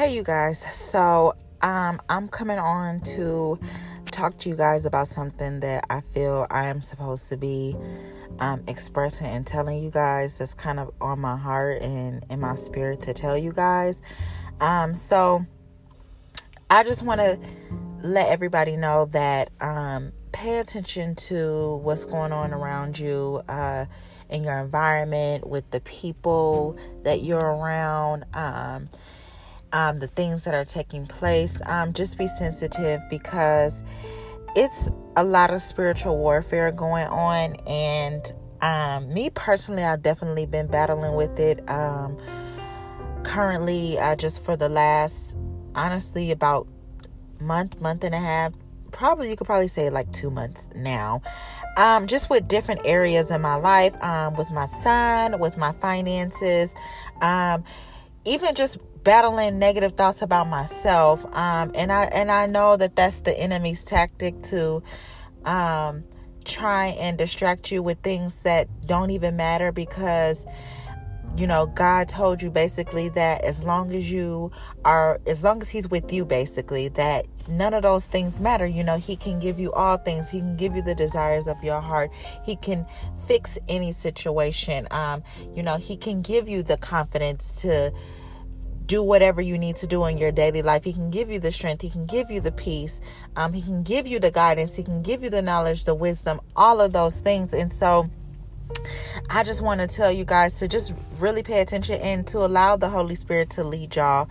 Hey, you guys. So, um, I'm coming on to talk to you guys about something that I feel I am supposed to be um, expressing and telling you guys that's kind of on my heart and in my spirit to tell you guys. Um, so, I just want to let everybody know that um, pay attention to what's going on around you. Uh, in your environment with the people that you're around um, um, the things that are taking place. Um, just be sensitive because it's a lot of spiritual warfare going on. And um, me personally, I've definitely been battling with it. Um, currently, uh, just for the last, honestly, about month, month and a half, probably you could probably say like two months now um, just with different areas in my life um, with my son with my finances um, even just battling negative thoughts about myself um, and i and i know that that's the enemy's tactic to um, try and distract you with things that don't even matter because you know god told you basically that as long as you are as long as he's with you basically that none of those things matter. You know he can give you all things. He can give you the desires of your heart. He can fix any situation. Um you know he can give you the confidence to do whatever you need to do in your daily life. He can give you the strength. He can give you the peace. Um, he can give you the guidance. He can give you the knowledge, the wisdom, all of those things. And so, I just want to tell you guys to just really pay attention and to allow the Holy Spirit to lead y'all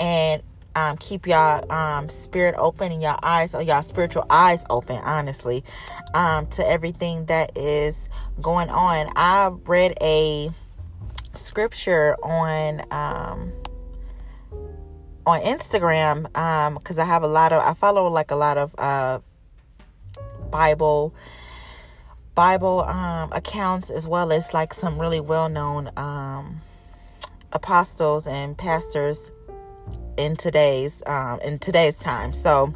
and um, keep y'all um, spirit open and y'all eyes or y'all spiritual eyes open, honestly, um, to everything that is going on. I read a scripture on um, on Instagram because um, I have a lot of I follow like a lot of uh, Bible Bible um, accounts as well as like some really well known um, apostles and pastors in today's um, in today's time. So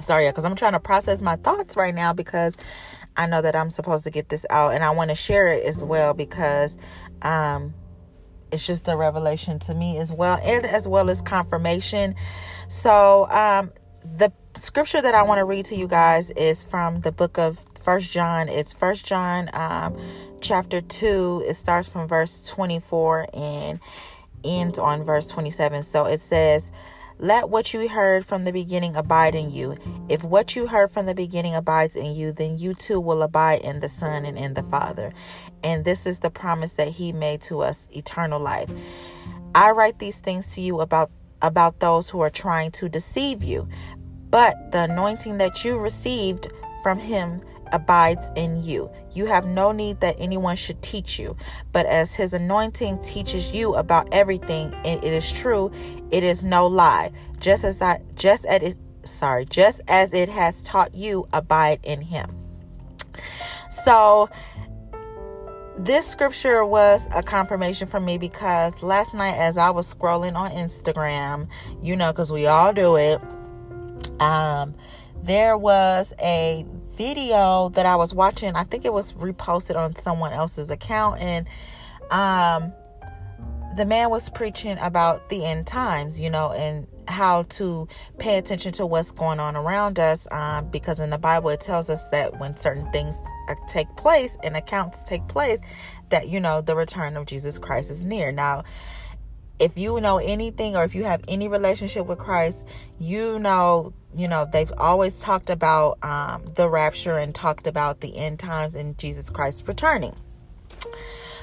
sorry, because I'm trying to process my thoughts right now because I know that I'm supposed to get this out and I want to share it as well because um, it's just a revelation to me as well and as well as confirmation. So um, the scripture that I want to read to you guys is from the book of First John. It's First John um, chapter two. It starts from verse 24 and ends on verse 27. So it says, let what you heard from the beginning abide in you. If what you heard from the beginning abides in you, then you too will abide in the Son and in the Father. And this is the promise that he made to us, eternal life. I write these things to you about about those who are trying to deceive you. But the anointing that you received from him abides in you. You have no need that anyone should teach you, but as his anointing teaches you about everything, and it is true, it is no lie. Just as I just as it sorry, just as it has taught you, abide in him. So this scripture was a confirmation for me because last night as I was scrolling on Instagram, you know, because we all do it, um, there was a video that I was watching. I think it was reposted on someone else's account, and um, the man was preaching about the end times, you know, and how to pay attention to what's going on around us. Um, because in the Bible, it tells us that when certain things uh, take place and accounts take place, that you know the return of Jesus Christ is near. Now, if you know anything or if you have any relationship with Christ, you know, you know, they've always talked about um, the rapture and talked about the end times and Jesus Christ returning.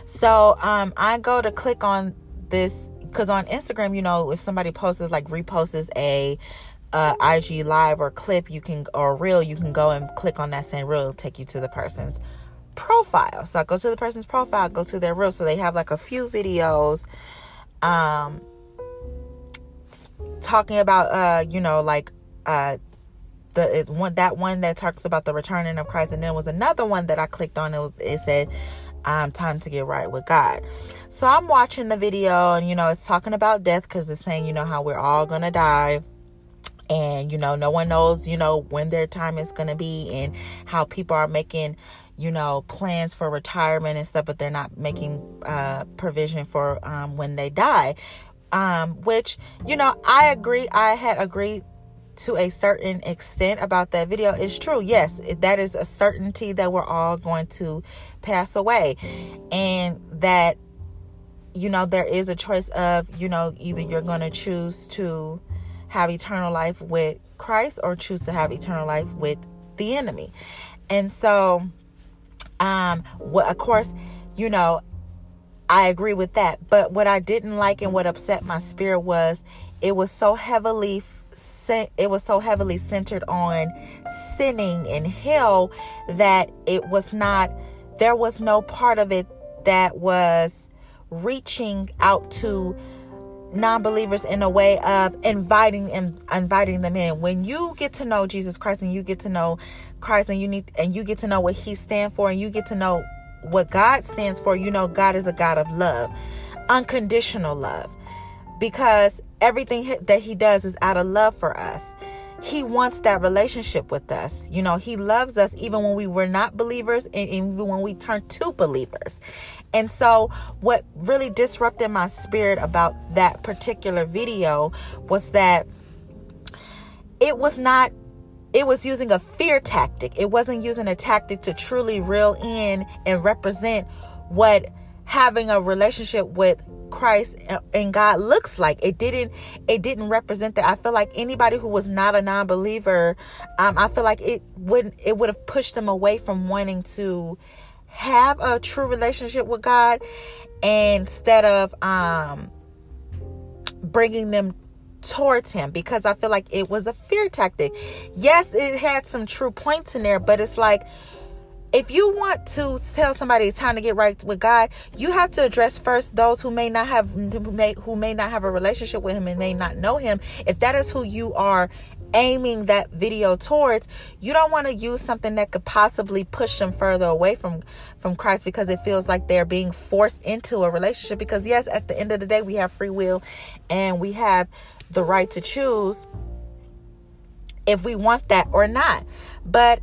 So um, I go to click on this because on Instagram, you know, if somebody posts like reposts a uh, IG live or clip, you can or reel, you can go and click on that same reel, take you to the person's profile. So I go to the person's profile, go to their reel, so they have like a few videos um talking about uh you know like uh the one that one that talks about the returning of Christ and then was another one that I clicked on it was it said um time to get right with God. So I'm watching the video and you know it's talking about death cuz it's saying you know how we're all to die and you know no one knows you know when their time is to be and how people are making you know plans for retirement and stuff but they're not making uh, provision for um, when they die Um, which, you know, I agree. I had agreed to a certain extent about that video is true. Yes, that is a certainty that we're all going to pass away. And that, you know, there is a choice of, you know, either you're going to choose to have eternal life with Christ or choose to have eternal life with the enemy. And so, um, what, of course, you know, I agree with that. But what I didn't like and what upset my spirit was it was so heavily it was so heavily centered on sinning and hell that it was not there was no part of it that was reaching out to non-believers in a way of inviting and inviting them in. When you get to know jesus christ and you get to know christ and you need and you get to know what he stands for and you get to know what god stands for you know god is a god of love unconditional love. Because everything that he does is out of love for us. He wants that relationship with us. You know, he loves us even when we were not believers and even when we turned to believers. And so, what really disrupted my spirit about that particular video was that it was not it was using a fear tactic. It wasn't using a tactic to truly reel in and represent what having a relationship with Christ and God looks like. It didn't it didn't represent that. I feel like anybody who was not a non-believer, um, I feel like it wouldn't it would have pushed them away from wanting to have a true relationship with God instead of um bringing them towards him because I feel like it was a fear tactic. Yes, it had some true points in there, but it's like if you want to tell somebody it's time to get right with God, you have to address first those who may not have who may, who may not have a relationship with him and may not know him. If that is who you are aiming that video towards, you don't want to use something that could possibly push them further away from from Christ because it feels like they're being forced into a relationship because yes, at the end of the day we have free will and we have the right to choose if we want that or not. But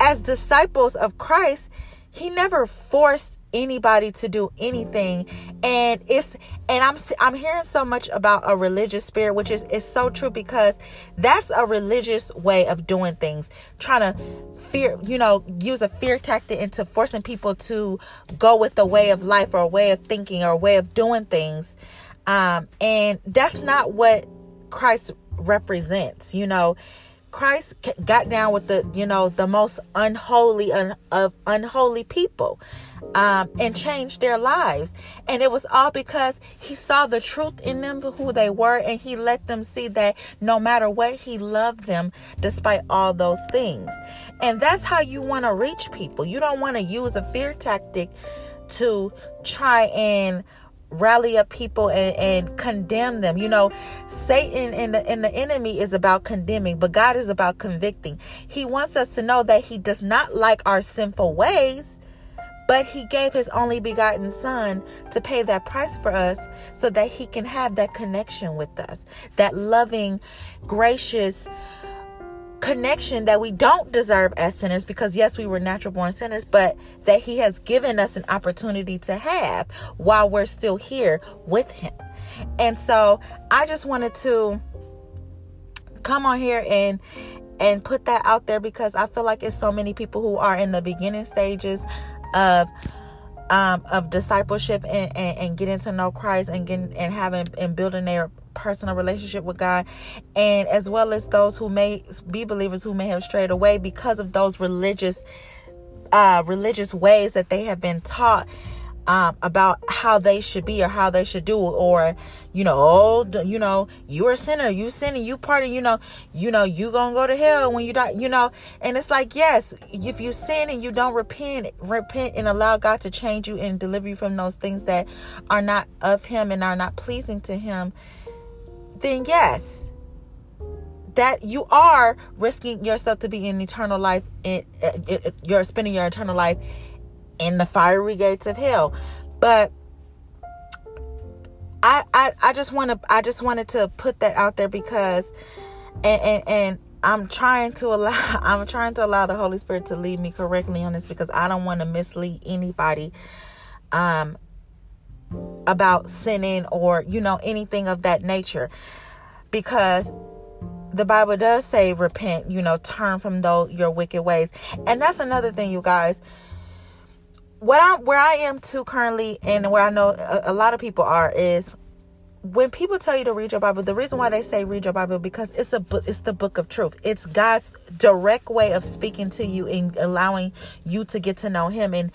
as disciples of Christ, he never forced anybody to do anything. And it's and I'm I'm hearing so much about a religious spirit which is is so true because that's a religious way of doing things trying to fear you know use a fear tactic into forcing people to go with the way of life or a way of thinking or a way of doing things. Um and that's not what Christ represents you know Christ got down with the, you know, the most unholy un, of unholy people um, and changed their lives. And it was all because he saw the truth in them, who they were, and he let them see that no matter what, he loved them despite all those things. And that's how you want to reach people. You don't want to use a fear tactic to try and rally up people and, and condemn them. You know, Satan and the, and the enemy is about condemning, but God is about convicting. He wants us to know that He does not like our sinful ways, but He gave His only begotten Son to pay that price for us so that He can have that connection with us, that loving, gracious, connection that we don't deserve as sinners because yes we were natural born sinners but that he has given us an opportunity to have while we're still here with him. And so i just wanted to come on here and and put that out there because i feel like it's so many people who are in the beginning stages of um, of discipleship and, and, and getting to know Christ and getting and having and building their personal relationship with God, and as well as those who may be believers who may have strayed away because of those religious uh, religious ways that they have been taught um, about how they should be or how they should do, or you know, oh, you know, you are a sinner, you sinning, you pardon, you know, you know, you gonna go to hell when you die, you know, and it's like yes, if you sin and you don't repent, repent and allow God to change you and deliver you from those things that are not of Him and are not pleasing to Him then yes, that you are risking yourself to be in eternal life. In, uh, uh, uh, you're spending your eternal life in the fiery gates of hell. But I, I, I just want to, I just wanted to put that out there because, and, and, and I'm trying to allow, I'm trying to allow the Holy Spirit to lead me correctly on this because I don't want to mislead anybody. Um, about sinning or you know anything of that nature because the bible does say repent you know turn from those your wicked ways and that's another thing you guys what i'm where i am too currently and where i know a, a lot of people are is when people tell you to read your Bible, the reason why they say read your Bible because it's a book, it's the book of truth. It's God's direct way of speaking to you and allowing you to get to know Him and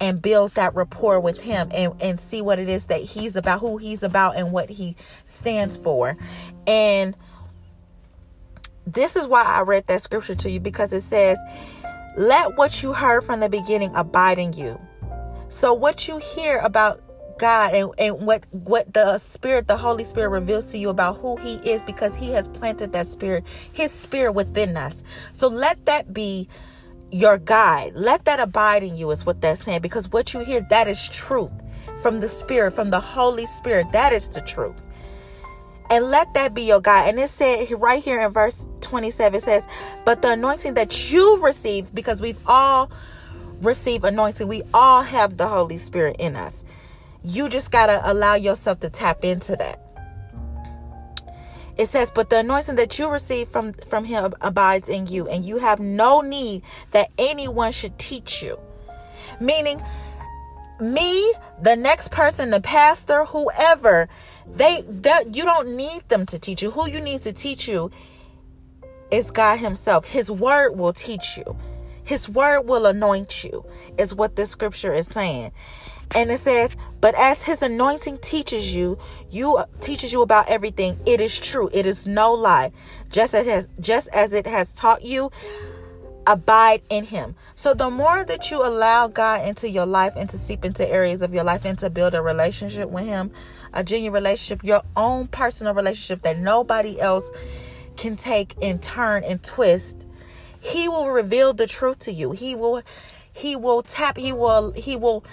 and build that rapport with Him and and see what it is that He's about, who He's about, and what He stands for. And this is why I read that scripture to you because it says, "Let what you heard from the beginning abide in you." So what you hear about God and, and what what the spirit the Holy Spirit reveals to you about who he is because he has planted that spirit his spirit within us. So let that be your guide. Let that abide in you is what that's saying because what you hear that is truth from the spirit from the Holy Spirit. That is the truth. And let that be your guide. And it said right here in verse 27 says, "But the anointing that you receive because we've all received anointing. We all have the Holy Spirit in us." You just got to allow yourself to tap into that. It says, "But the anointing that you receive from from him abides in you, and you have no need that anyone should teach you." Meaning, me, the next person, the pastor, whoever, they that you don't need them to teach you. Who you need to teach you is God Himself. His word will teach you. His word will anoint you, is what this scripture is saying. And it says, but as his anointing teaches you, you uh, teaches you about everything. It is true. It is no lie. Just as has, just as it has taught you, abide in him. So the more that you allow God into your life and to seep into areas of your life and to build a relationship with him, a genuine relationship, your own personal relationship that nobody else can take and turn and twist, he will reveal the truth to you. He will he will tap he will he will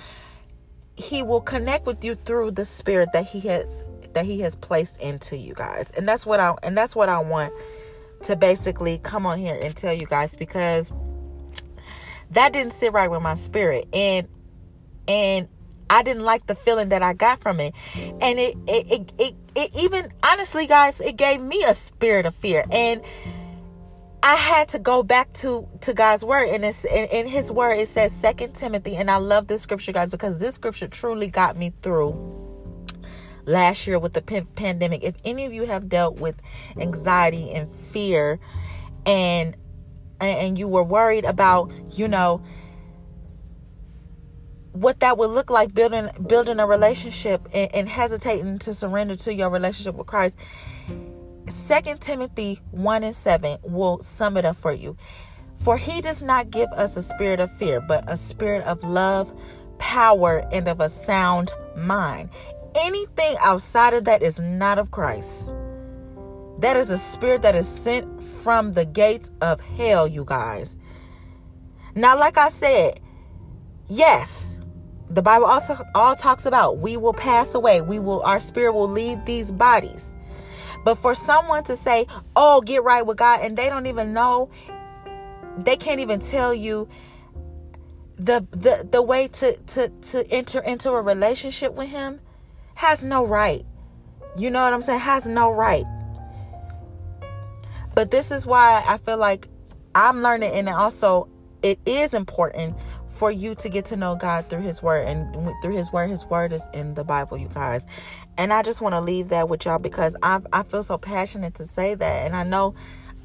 he will connect with you through the spirit that he has that he has placed into you guys and that's what i and that's what i want to basically come on here and tell you guys because that didn't sit right with my spirit and and I didn't like the feeling that I got from it. And it it, it it it even honestly guys, it gave me a spirit of fear. And I had to go back to to God's word, and it's in, in His word. It says Second Timothy, and I love this scripture, guys, because this scripture truly got me through last year with the p- pandemic. If any of you have dealt with anxiety and fear, and and you were worried about, you know, what that would look like building building a relationship and, and hesitating to surrender to your relationship with Christ Second Timothy 1 and 7 will sum it up for you. For he does not give us a spirit of fear, but a spirit of love, power, and of a sound mind. Anything outside of that is not of Christ. That is a spirit that is sent from the gates of hell, you guys. Now, like I said, yes, the Bible also all talks about we will pass away. We will our spirit will leave these bodies. But for someone to say, "Oh, get right with God," and they don't even know, they can't even tell you the the the way to to to enter into a relationship with Him, has no right. You know what I'm saying? Has no right. But this is why I feel like I'm learning, and also it is important for you to get to know God through His Word and through His Word. His Word is in the Bible, you guys. And I just want to leave that with y'all because I I feel so passionate to say that, and I know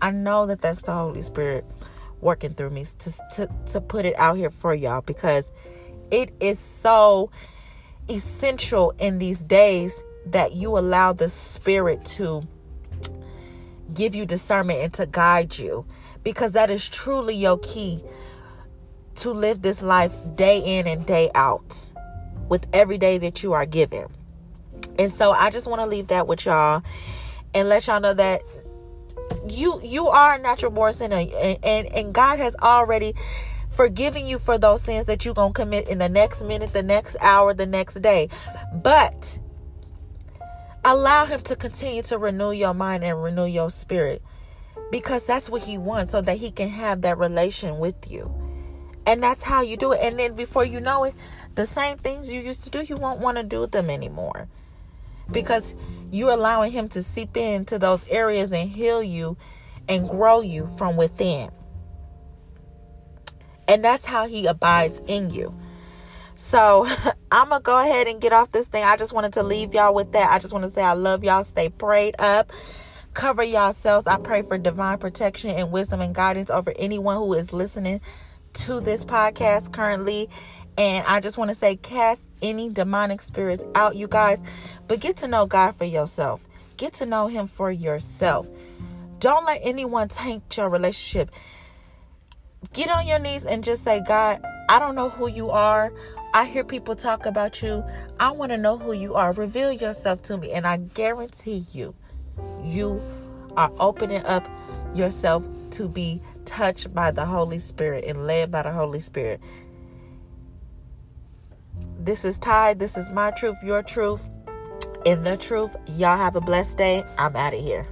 I know that that's the Holy Spirit working through me to to to put it out here for y'all because it is so essential in these days that you allow the Spirit to give you discernment and to guide you because that is truly your key to live this life day in and day out with every day that you are given. And so I just want to leave that with y'all and let y'all know that you you are a natural born sinner and, and, and God has already forgiven you for those sins that you're going to commit in the next minute, the next hour, the next day. But allow him to continue to renew your mind and renew your spirit because that's what he wants so that he can have that relation with you. And that's how you do it. And then before you know it, The same things you used to do, you won't want to do them anymore. Because you're allowing him to seep into those areas and heal you and grow you from within. And that's how he abides in you. So I'm going to go ahead and get off this thing. I just wanted to leave y'all with that. I just want to say I love y'all. Stay prayed up. Cover yourselves. I pray for divine protection and wisdom and guidance over anyone who is listening to this podcast currently. And I just want to say, cast any demonic spirits out, you guys. But get to know God for yourself. Get to know Him for yourself. Don't let anyone taint your relationship. Get on your knees and just say, God, I don't know who you are. I hear people talk about you. I want to know who you are. Reveal yourself to me. And I guarantee you, you are opening up yourself to be touched by the Holy Spirit and led by the Holy Spirit. This is Ty. This is my truth, your truth, and the truth. Y'all have a blessed day. I'm out of here.